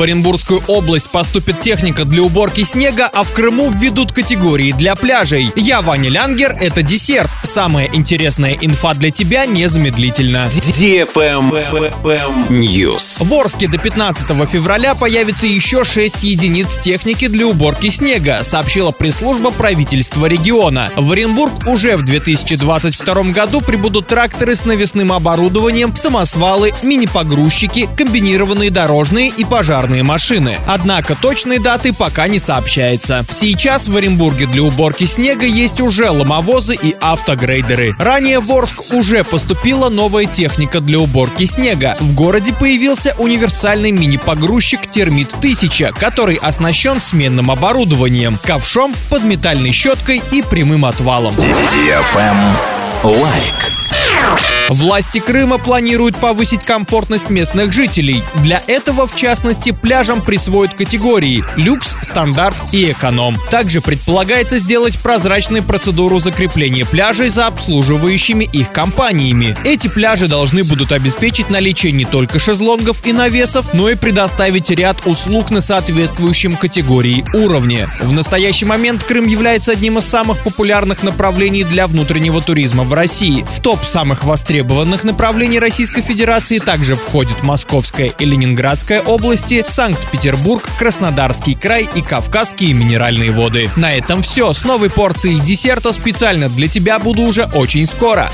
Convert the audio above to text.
В Оренбургскую область поступит техника для уборки снега, а в Крыму введут категории для пляжей. Я Ваня Лянгер, это десерт. Самая интересная инфа для тебя незамедлительно. News. В Орске до 15 февраля появится еще 6 единиц техники для уборки снега, сообщила пресс-служба правительства региона. В Оренбург уже в 2022 году прибудут тракторы с навесным оборудованием, самосвалы, мини-погрузчики, комбинированные дорожные и пожарные машины. Однако точной даты пока не сообщается. Сейчас в Оренбурге для уборки снега есть уже ломовозы и автогрейдеры. Ранее в Орск уже поступила новая техника для уборки снега. В городе появился универсальный мини-погрузчик Термит 1000, который оснащен сменным оборудованием, ковшом, подметальной щеткой и прямым отвалом. Лайк. Власти Крыма планируют повысить комфортность местных жителей. Для этого, в частности, пляжам присвоят категории люкс, стандарт и эконом. Также предполагается сделать прозрачной процедуру закрепления пляжей за обслуживающими их компаниями. Эти пляжи должны будут обеспечить наличие не только шезлонгов и навесов, но и предоставить ряд услуг на соответствующем категории уровне. В настоящий момент Крым является одним из самых популярных направлений для внутреннего туризма в России. В топ самых востребованных востребованных направлений Российской Федерации также входят Московская и Ленинградская области, Санкт-Петербург, Краснодарский край и Кавказские минеральные воды. На этом все. С новой порцией десерта специально для тебя буду уже очень скоро.